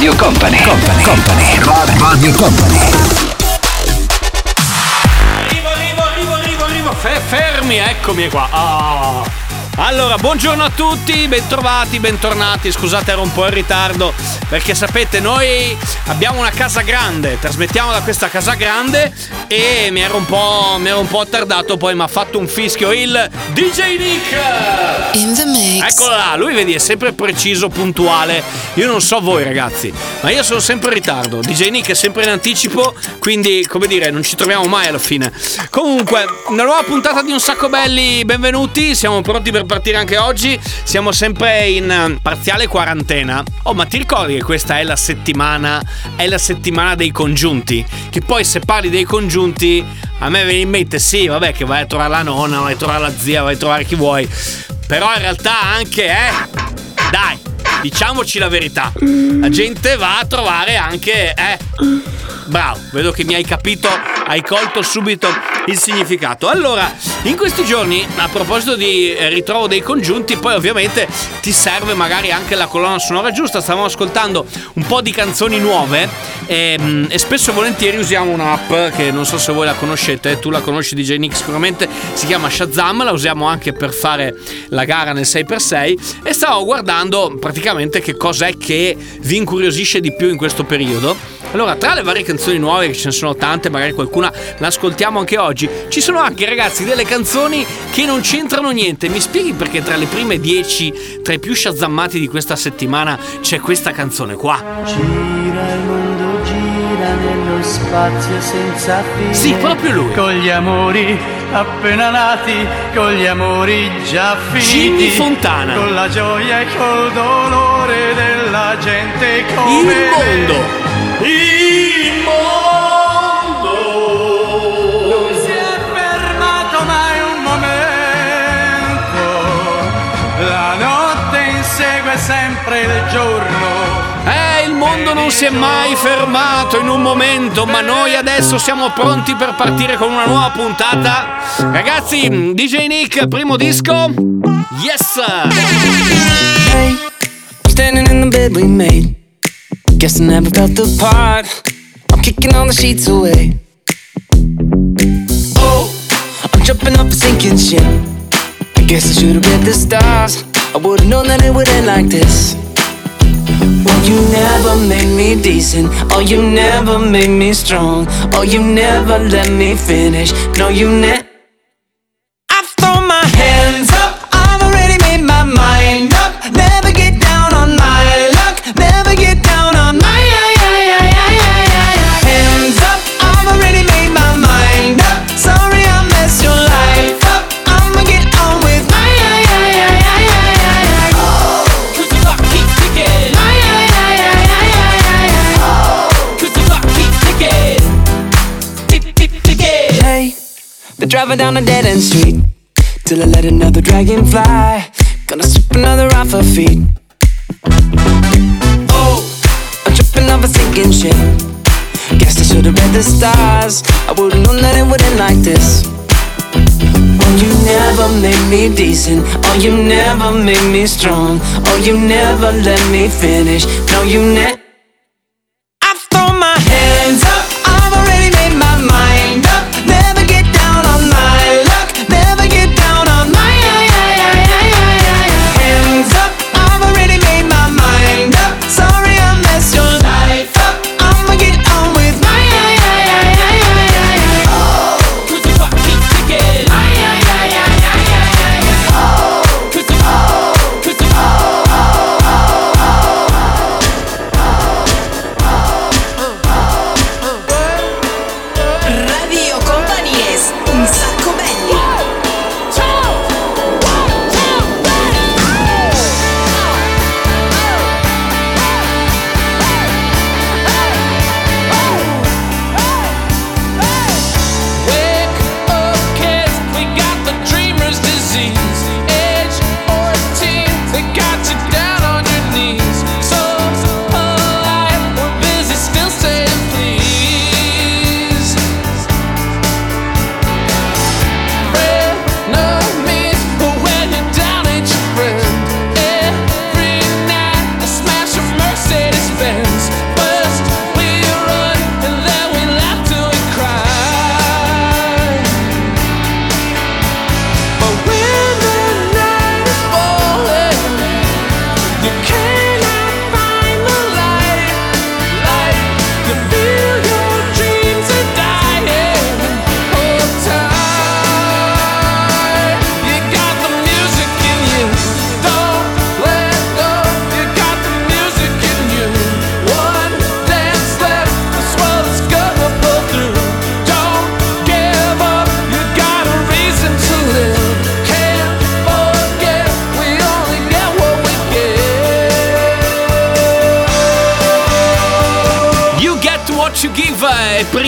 Radio Company, Company, Company, Radio Company. Arrivo, arrivo, arrivo, arrivo, arrivo. Fe- fermi, eccomi qua. Ah. Allora, buongiorno a tutti, bentrovati, bentornati. Scusate, ero un po' in ritardo perché sapete, noi abbiamo una casa grande, trasmettiamo da questa casa grande e mi ero un po', mi ero un po' attardato, poi mi ha fatto un fischio il DJ Nick. In the mix. Eccolo là, lui vedi è sempre preciso, puntuale. Io non so voi ragazzi, ma io sono sempre in ritardo. DJ Nick è sempre in anticipo, quindi come dire, non ci troviamo mai alla fine. Comunque, una nuova puntata di Un Sacco Belli, benvenuti, siamo pronti per partire anche oggi. Siamo sempre in eh, parziale quarantena. Oh, ma ti ricordi che questa è la settimana è la settimana dei congiunti? Che poi se parli dei congiunti a me viene in mente sì, vabbè, che vai a trovare la nonna, vai a trovare la zia, vai a trovare chi vuoi. Però in realtà anche, eh, dai, diciamoci la verità. La gente va a trovare anche, eh. Bravo, vedo che mi hai capito, hai colto subito il significato. Allora, in questi giorni, a proposito di eh, ritrovo dei congiunti, poi ovviamente ti serve magari anche la colonna sonora giusta. Stavamo ascoltando un po' di canzoni nuove e, mm, e spesso e volentieri usiamo un'app che non so se voi la conoscete, tu la conosci DJ Nick sicuramente, si chiama Shazam, la usiamo anche per fare la gara nel 6x6 e stavo guardando praticamente che cos'è che vi incuriosisce di più in questo periodo. Allora, tra le varie canzoni nuove, che ce ne sono tante, magari qualcuna l'ascoltiamo anche oggi, ci sono anche, ragazzi, delle canzoni che non c'entrano niente. Mi spieghi perché tra le prime 10, tra i più shazammati di questa settimana, c'è questa canzone qua? Gira il mondo, gira nello spazio senza fine. Sì, proprio lui. Con gli amori appena nati, con gli amori già finiti. Jimmy Fontana. Con la gioia e col dolore della gente Il come me. mondo! Il sempre il giorno. Eh, il mondo non si è mai fermato in un momento, ma noi adesso siamo pronti per partire con una nuova puntata. Ragazzi, DJ Nick, primo disco. Yes! Hey, standing in the bed we made. Guess I never felt the part. I'm kicking all the sheets away. Oh, I'm jumping up a sinking ship. I guess I should've read the stars. I would've known that it would end like this. Well, you never made me decent. Oh, you never made me strong. Oh, you never let me finish. No, you never. Driving down a dead end street. Till I let another dragon fly. Gonna sweep another off her feet. Oh, I'm tripping off a sinking ship. Guess I should've read the stars. I would've known that it would end like this. Oh, you never made me decent. Oh, you never made me strong. Oh, you never let me finish. No, you never.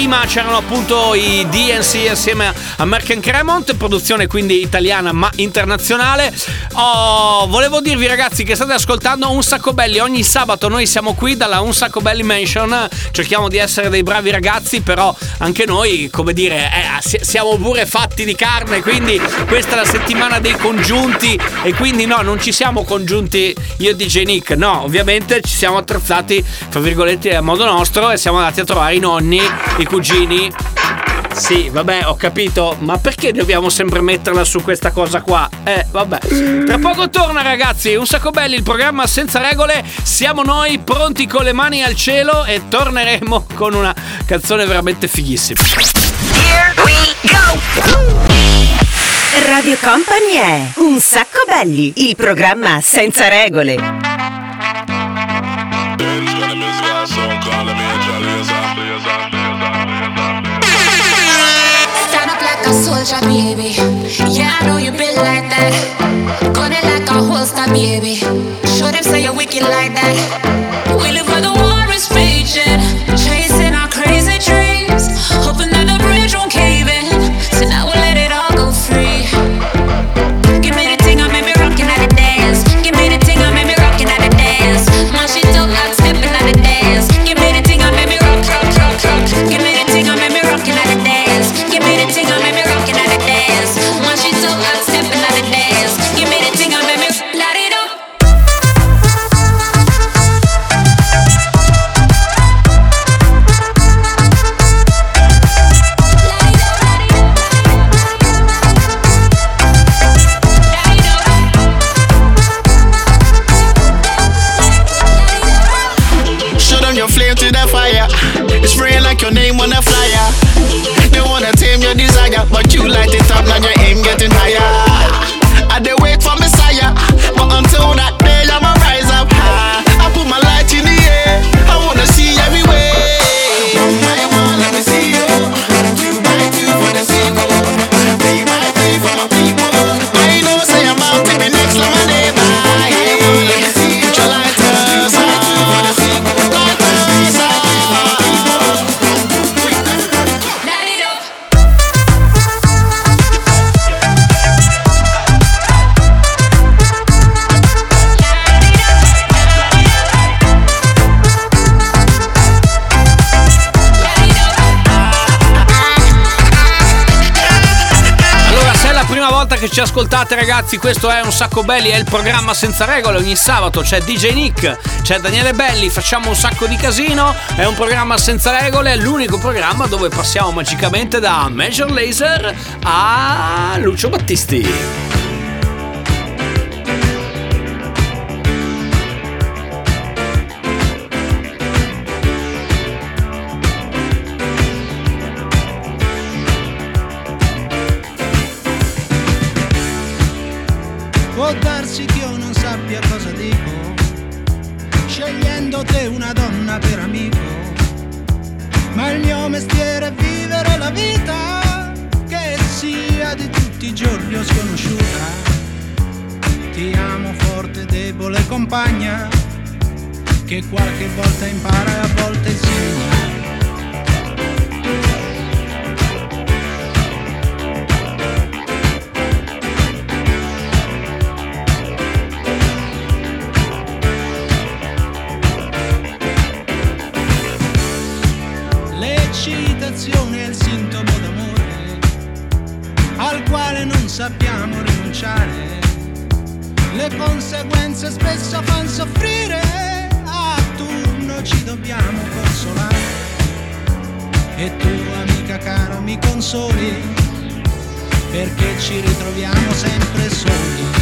Prima c'erano appunto i DNC assieme a Merck Cremont, produzione quindi italiana ma internazionale. Oh, volevo dirvi ragazzi che state ascoltando Un Sacco Belli, ogni sabato noi siamo qui dalla Un Sacco Belli Mansion, cerchiamo di essere dei bravi ragazzi, però anche noi, come dire, eh, siamo pure fatti di carne, quindi questa è la settimana dei congiunti. E quindi no, non ci siamo congiunti io e DJ Nick, no, ovviamente ci siamo attrezzati, fra virgolette, a modo nostro e siamo andati a trovare i nonni, i cugini sì, vabbè, ho capito, ma perché dobbiamo sempre metterla su questa cosa qua? Eh, vabbè. Tra poco torna, ragazzi. Un sacco belli, il programma senza regole. Siamo noi pronti con le mani al cielo e torneremo con una canzone veramente fighissima. Here we go! Radio Company è Un sacco belli, il programma senza regole. Soldier, baby. Yeah, I know you been like that. Gun it like a holster, baby. Che ci ascoltate, ragazzi, questo è Un Sacco Belli, è il programma senza regole. Ogni sabato c'è DJ Nick, c'è Daniele Belli, facciamo un sacco di casino. È un programma senza regole, è l'unico programma dove passiamo magicamente da Major Laser a Lucio Battisti. Compagna, che qualche volta impara e a volte insegna. L'eccitazione è il sintomo d'amore al quale non sappiamo rinunciare. Le conseguenze spesso fanno soffrire, a turno ci dobbiamo consolare. E tu, amica cara, mi consoli, perché ci ritroviamo sempre soli.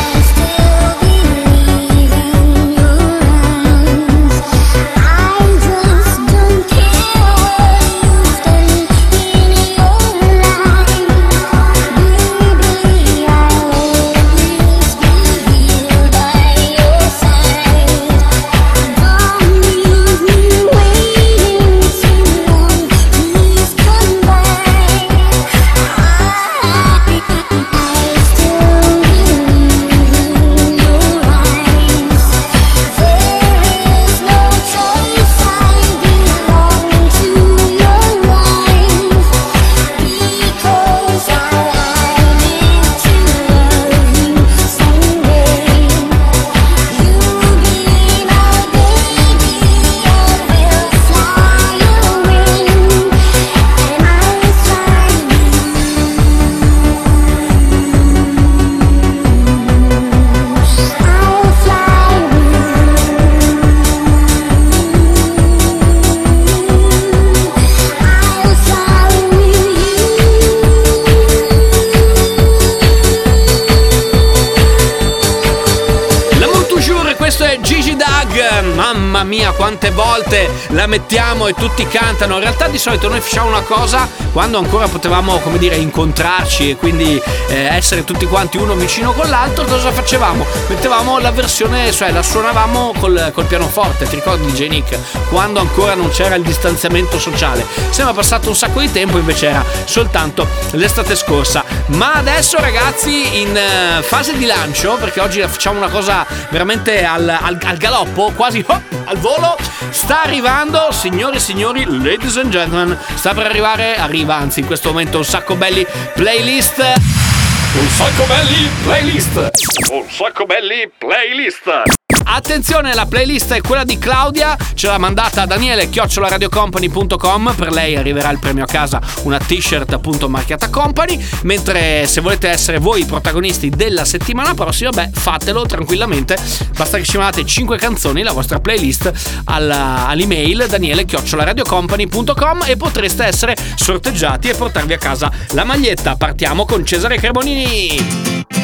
La mettiamo e tutti cantano. In realtà di solito noi facciamo una cosa quando ancora potevamo, come dire, incontrarci e quindi eh, essere tutti quanti uno vicino con l'altro. Cosa facevamo? Mettevamo la versione, cioè la suonavamo col, col pianoforte. Ti ricordi DJ Nick? Quando ancora non c'era il distanziamento sociale. Sembra passato un sacco di tempo, invece era soltanto l'estate scorsa. Ma adesso ragazzi in eh, fase di lancio, perché oggi facciamo una cosa veramente al, al- al galoppo, quasi oh, al volo, sta arrivando, signore e signori, ladies and gentlemen, sta per arrivare, arriva anzi in questo momento un sacco belli playlist. Un sacco belli playlist. Un sacco belli playlist. Attenzione, la playlist è quella di Claudia, ce l'ha mandata Daniele radiocompany.com, per lei arriverà il premio a casa, una t-shirt appunto marchiata Company, mentre se volete essere voi i protagonisti della settimana prossima, beh, fatelo tranquillamente, basta che ci mandate 5 canzoni, la vostra playlist alla- all'email daniele radiocompany.com e potreste essere sorteggiati e portarvi a casa la maglietta. Partiamo con Cesare Cremonini.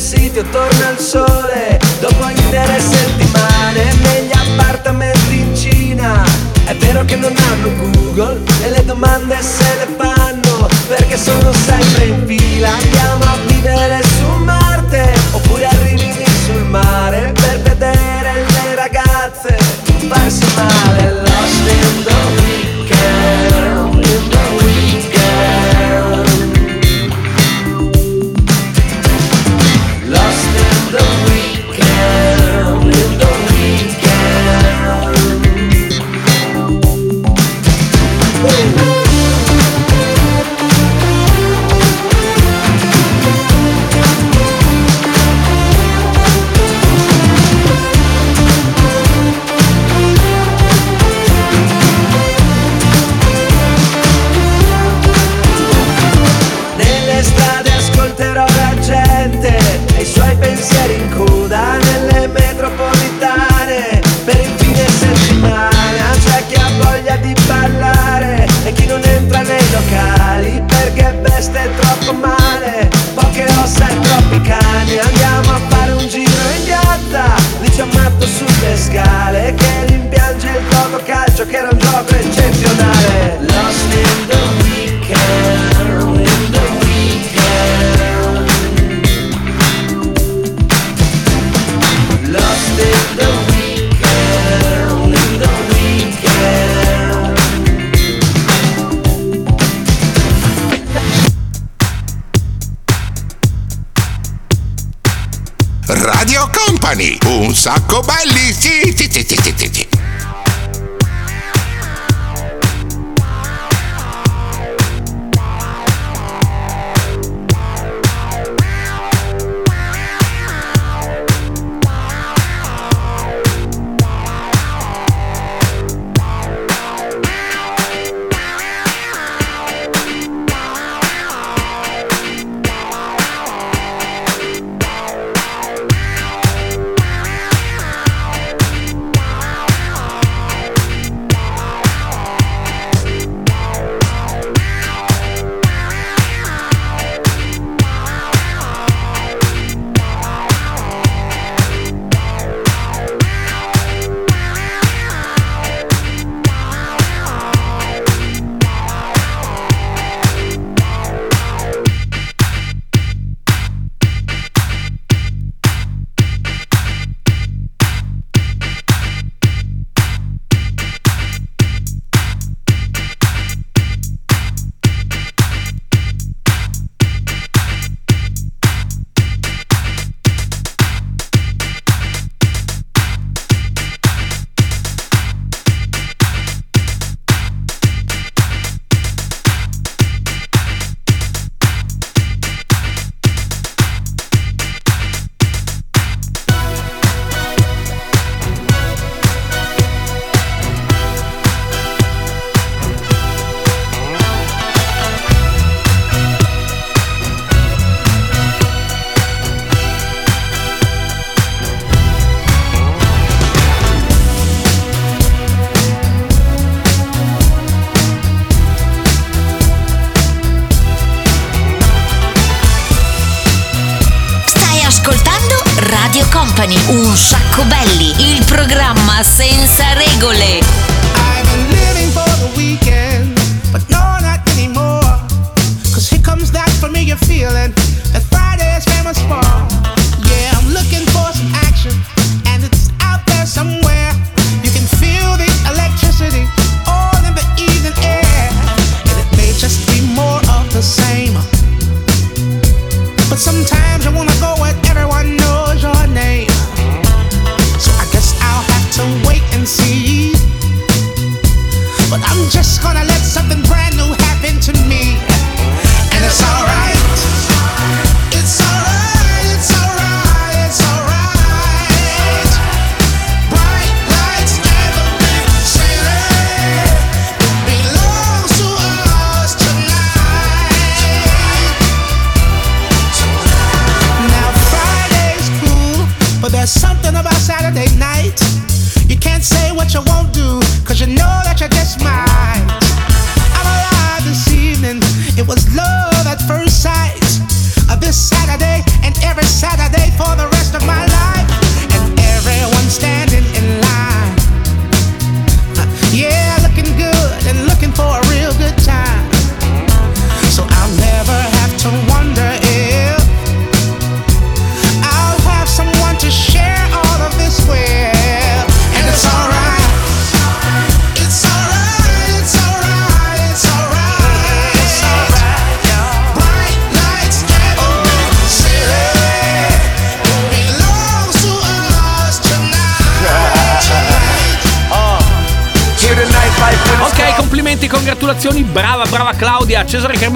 del sito torna il sole Dopo ogni tre settimane negli appartamenti in Cina. È vero che non hanno Google e le domande se le fanno Perché sono sempre in sacco belli. Sì, sì, sì, sì, sì, sì.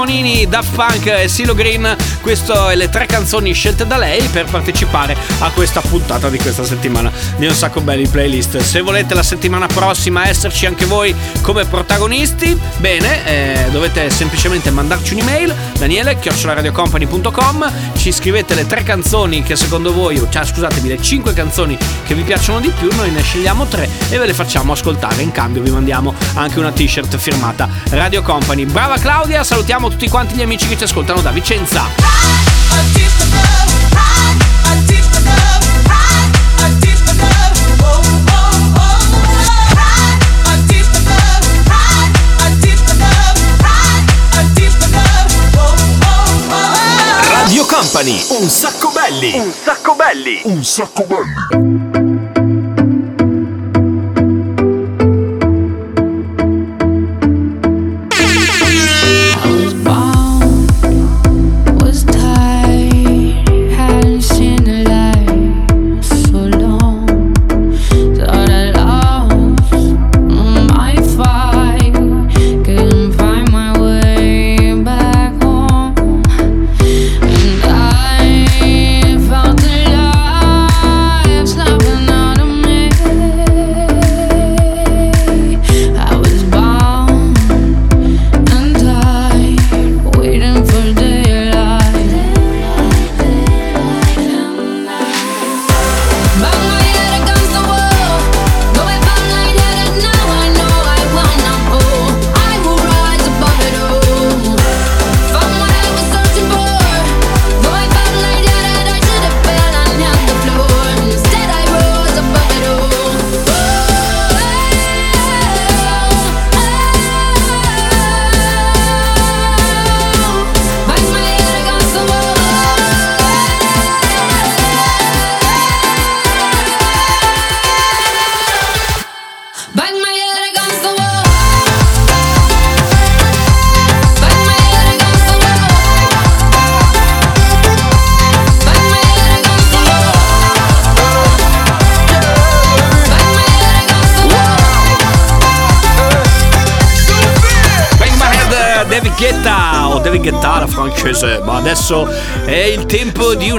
Cremonini, Daft Punk e Silo Green. Queste sono le tre canzoni scelte da lei per partecipare a questa puntata di questa settimana di Un Sacco Belli Playlist. Se volete la settimana prossima esserci anche voi come protagonisti, bene, eh, dovete semplicemente mandarci un'email, daniele, chiocciolaradiocompany.com, ci scrivete le tre canzoni che secondo voi, cioè scusatemi, le cinque canzoni che vi piacciono di più, noi ne scegliamo tre e ve le facciamo ascoltare. In cambio vi mandiamo anche una t-shirt firmata Radio Company. Brava Claudia, salutiamo tutti tutti quanti gli amici che ci ascoltano da Vicenza. Radio Company, un sacco belli, un sacco belli, un sacco belli.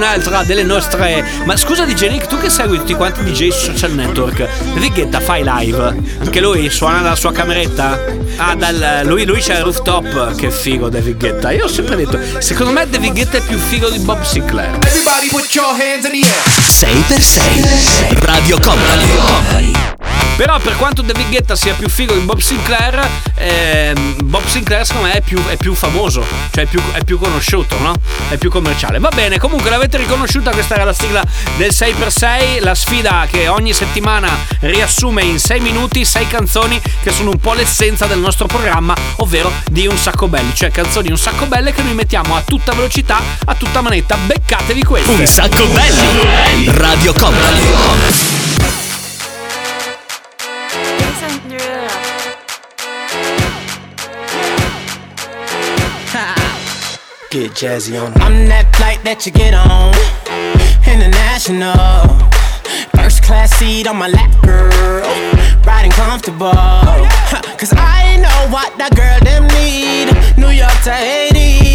Un'altra delle nostre ma scusa DJ Nick tu che segui tutti quanti DJ su social network David Guetta fai live anche lui suona dalla sua cameretta ah dal, lui, lui c'è il rooftop che figo David Guetta io ho sempre detto secondo me David Guetta è più figo di Bob Sinclair Everybody put your hands in the air. 6x6 Radio Company. Però per quanto David Guetta sia più figo di Bob Sinclair, ehm, Bob Sinclair secondo me è più, è più famoso, cioè è più, è più conosciuto, no? È più commerciale. Va bene, comunque l'avete riconosciuta, questa era la sigla del 6x6, la sfida che ogni settimana riassume in 6 minuti 6 canzoni che sono un po' l'essenza del nostro programma, ovvero di un sacco belli, cioè canzoni un sacco belle che noi mettiamo a tutta velocità, a tutta manetta. Beccatevi queste. Un sacco belli. Radio Company. Get jazzy on. I'm that flight that you get on. International. First class seat on my lap, girl. Riding comfortable. Cause I know what that girl them need. New York to Haiti.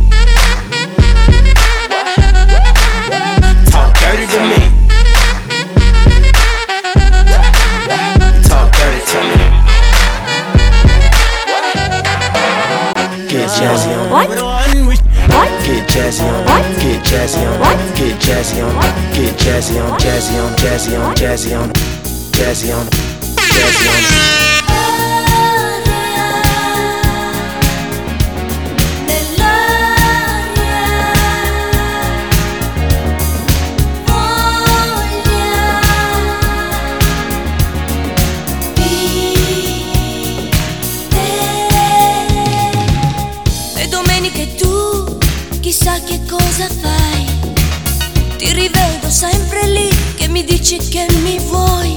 Jazzy on. What? What? Get jazzy on. What? Get jazzy on. What? Get jazzy on. Get jazzy on. Jazzy on. Jazzy on. Jazzy on. Jazzy on. Jazzy on. Chissà che cosa fai. Ti rivedo sempre lì che mi dici che mi vuoi.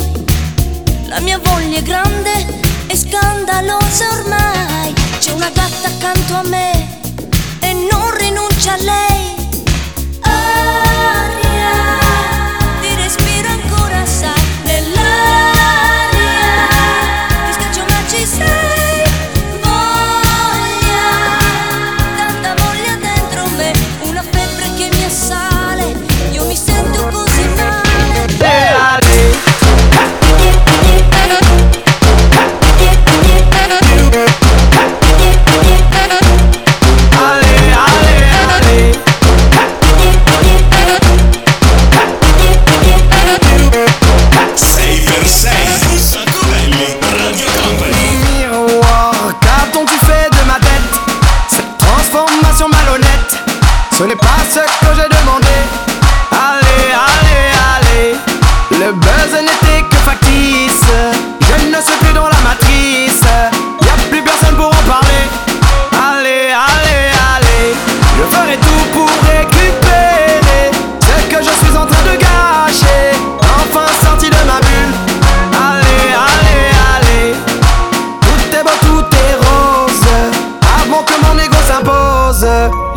La mia voglia è grande e scandalosa ormai. C'è una gatta accanto a me e non rinuncia a lei.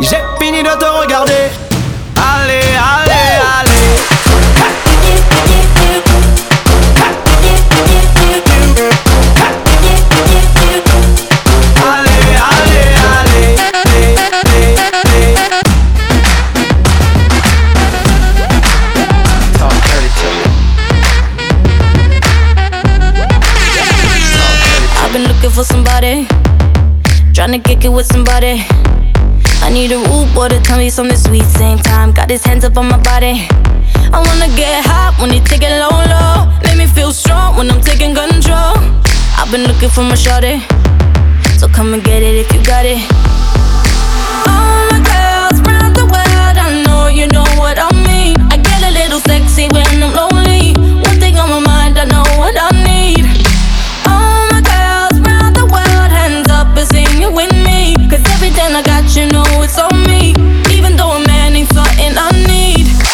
J'ai fini de te regarder. Allez, allez, allez. For somebody, trying to kick it with somebody tell me something sweet. Same time, got his hands up on my body. I wanna get hot when he take it low, low. Make me feel strong when I'm taking control. I've been looking for my shorty, so come and get it if you got it. All my girls round the world, I know you know what I mean. I get a little sexy when I'm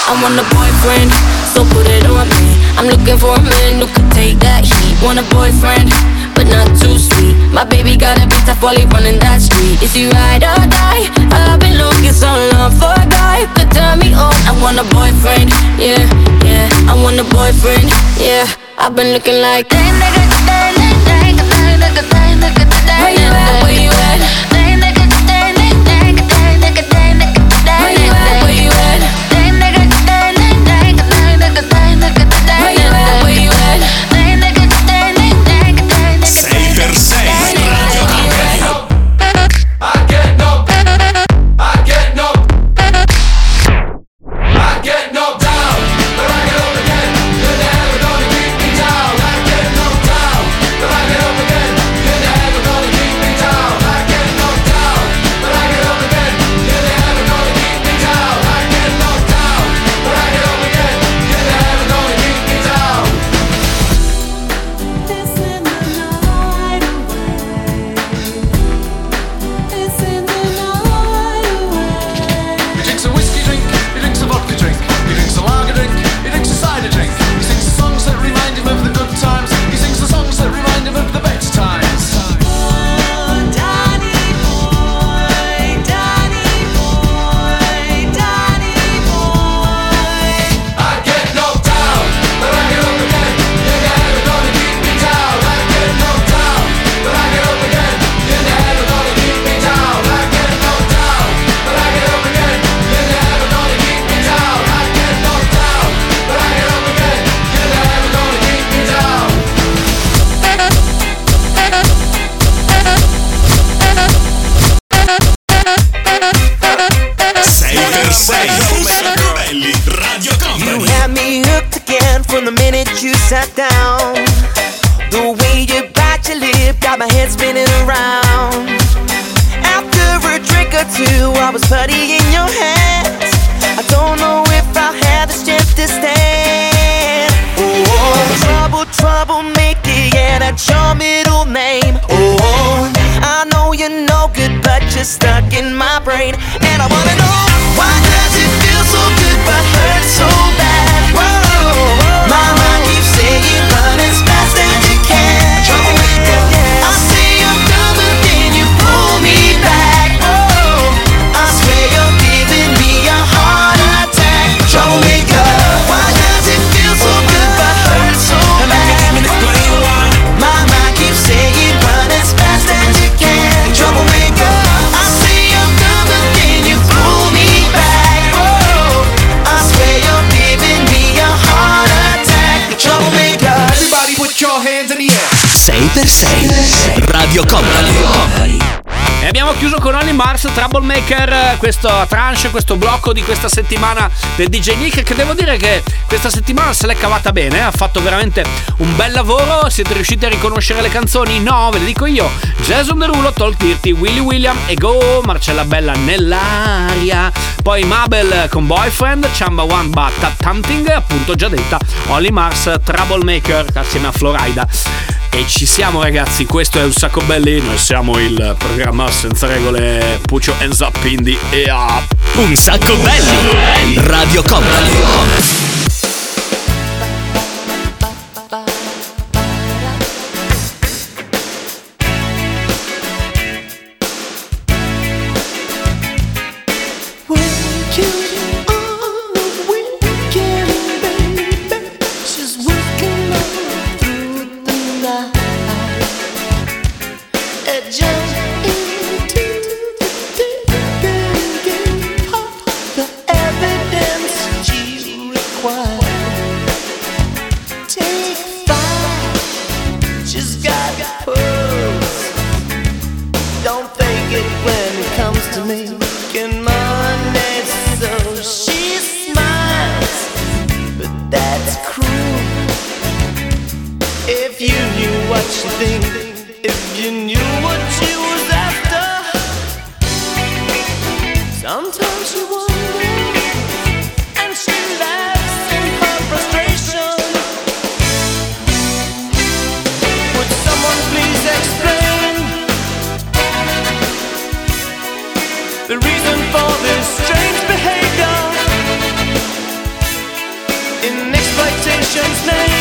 I want a boyfriend, so put it on me. I'm looking for a man who could take that heat. Want a boyfriend, but not too sweet. My baby gotta be tough while running that street. Is he ride or die? I've been looking so long for a guy who could turn me on. I want a boyfriend, yeah, yeah. I want a boyfriend, yeah. I've been looking like. Where you at? Eh, questo tranche, questo blocco di questa settimana del DJ Nick che devo dire che questa settimana se l'è cavata bene, ha fatto veramente un bel lavoro, siete riusciti a riconoscere le canzoni? No, ve le dico io, Jason Derulo, Talk Dirty, Willy William e Go, Marcella Bella nell'aria, poi Mabel con Boyfriend, Chamba One Batta Tanting, appunto già detta, Only Mars Troublemaker assieme a Florida. E ci siamo ragazzi, questo è un sacco belli, noi siamo il programma senza regole Puccio Hands Up Indie e a. Un sacco belli Radio Company Nation's name.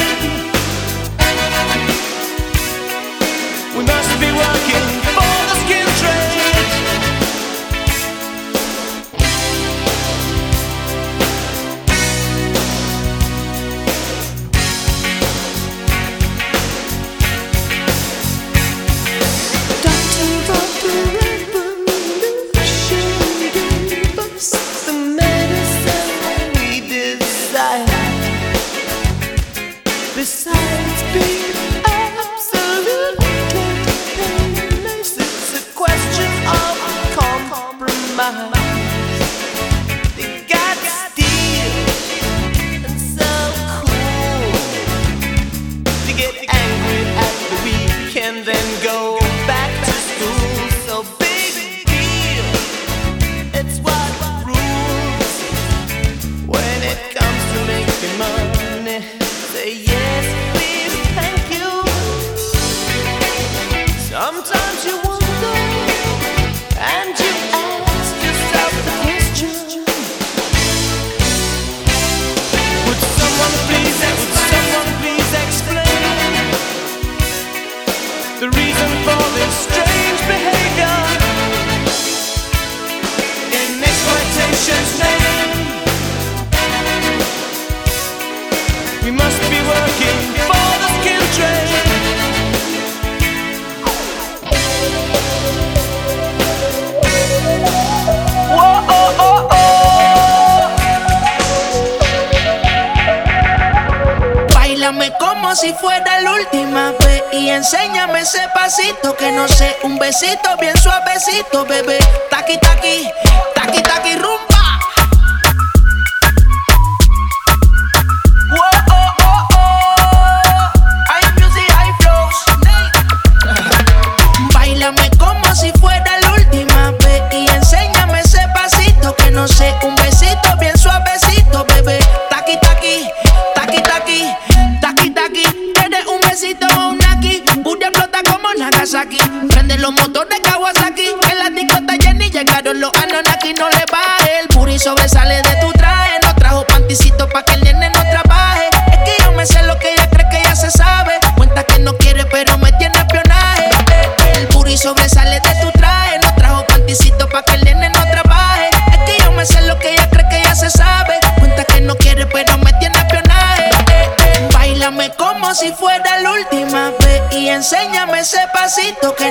Pasito que no sé, un besito bien suavecito, bebé. Taqui taqui, taqui taqui rumba.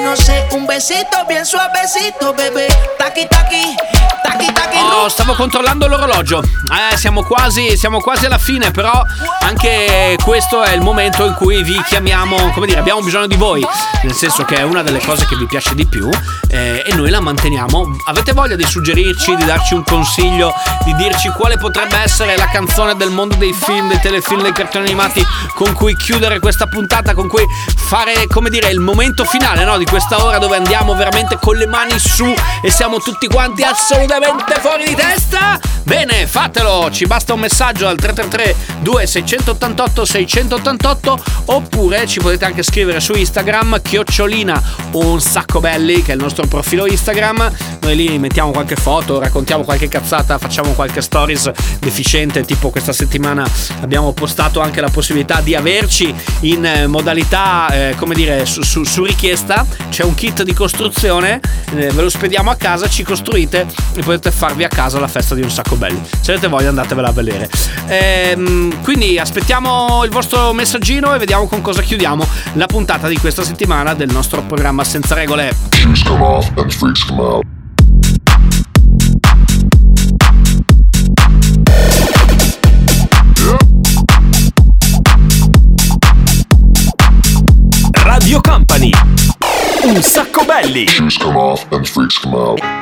No sé, un besito bien suavecito, bebé. Oh, stavo controllando l'orologio. Eh, siamo quasi, siamo quasi alla fine, però anche questo è il momento in cui vi chiamiamo, come dire, abbiamo bisogno di voi, nel senso che è una delle cose che vi piace di più eh, e noi la manteniamo. Avete voglia di suggerirci, di darci un consiglio, di dirci quale potrebbe essere la canzone del mondo dei film, dei telefilm, dei cartoni animati con cui chiudere questa puntata, con cui fare, come dire, il momento finale no, di questa ora dove andiamo veramente con le mani su e siamo tutti quanti assolutamente fuori di testa? Bene, fatelo, ci basta un messaggio al 333 2688 688 oppure ci potete anche scrivere su Instagram chiocciolina un sacco belli che è il nostro profilo Instagram. Noi lì mettiamo qualche foto, raccontiamo qualche cazzata, facciamo qualche stories deficiente, tipo questa settimana abbiamo postato anche la possibilità di averci in eh, modalità, eh, come dire, su, su- su richiesta. C'è un kit di costruzione, eh, ve lo spediamo a casa, ci costruite e potete farvi a casa la festa di un sacco belli. Se avete voglia andatevela a vedere. Ehm, quindi aspettiamo il vostro messaggino e vediamo con cosa chiudiamo la puntata di questa settimana del nostro programma senza regole. Shoes come off and freaks come out. Radio Company. Un sacco belli. Shoes come off and freaks come out.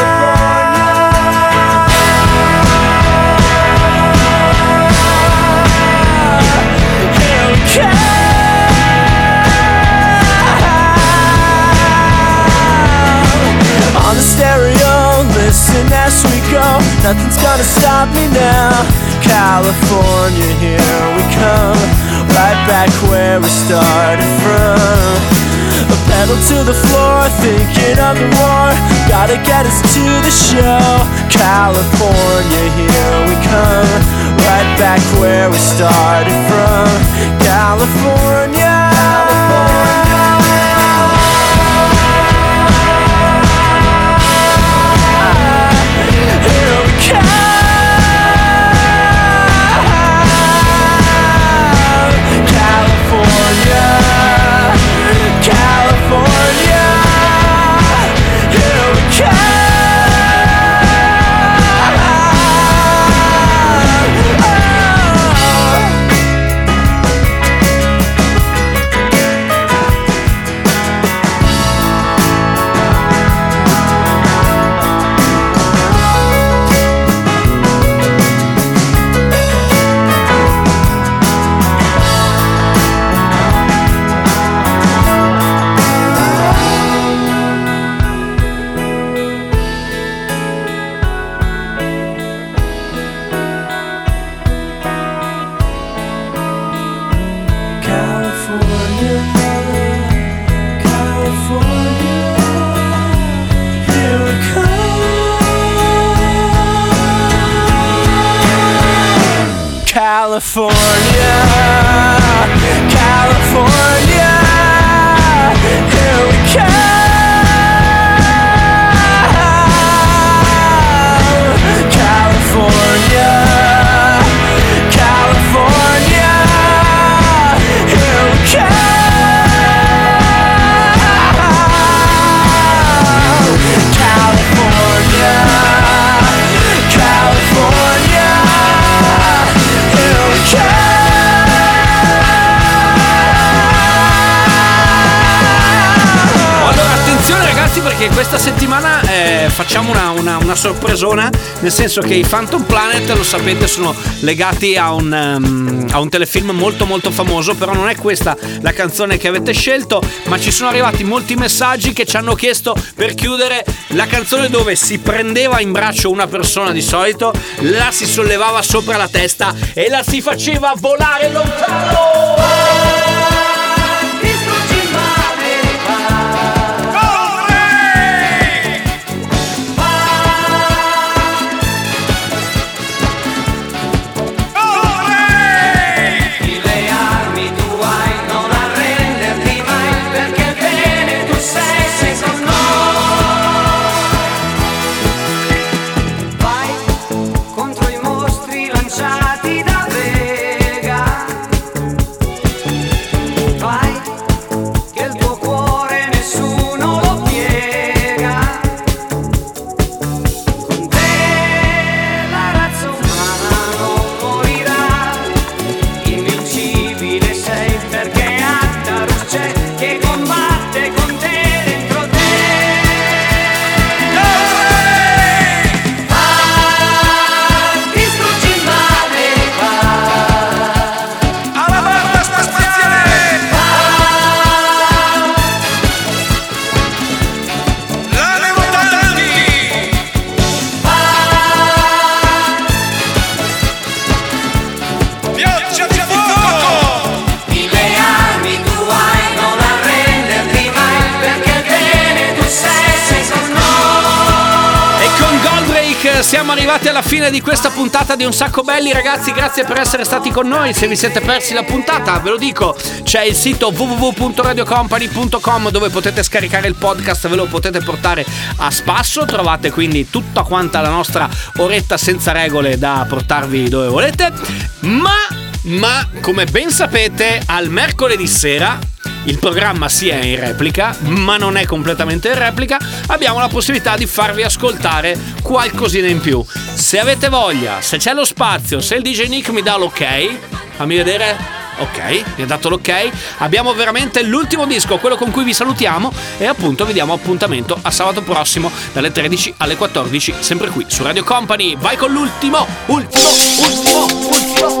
On the stereo, listen as we go. Nothing's gonna stop me now. California, here we come. Right back where we started from. A pedal to the floor, thinking of the war. Gotta get us to the show. California, here we come. Right back where we started from. California. Here facciamo una, una- una sorpresona, nel senso che i Phantom Planet, lo sapete, sono legati a un, ehm, a un telefilm molto molto famoso, però non è questa la canzone che avete scelto, ma ci sono arrivati molti messaggi che ci hanno chiesto per chiudere la canzone dove si prendeva in braccio una persona di solito, la si sollevava sopra la testa e la si faceva volare lontano. Alla fine di questa puntata di Un Sacco Belli, ragazzi. Grazie per essere stati con noi. Se vi siete persi la puntata, ve lo dico, c'è il sito www.radiocompany.com dove potete scaricare il podcast, ve lo potete portare a spasso. Trovate quindi tutta quanta la nostra oretta senza regole da portarvi dove volete. Ma, ma, come ben sapete, al mercoledì sera il programma sì è in replica, ma non è completamente in replica, abbiamo la possibilità di farvi ascoltare qualcosina in più. Se avete voglia, se c'è lo spazio, se il DJ Nick mi dà l'ok, fammi vedere. Ok, mi ha dato l'ok. Abbiamo veramente l'ultimo disco, quello con cui vi salutiamo e appunto vi diamo appuntamento a sabato prossimo dalle 13 alle 14, sempre qui su Radio Company. Vai con l'ultimo, ultimo, ultimo, ultimo, ultimo,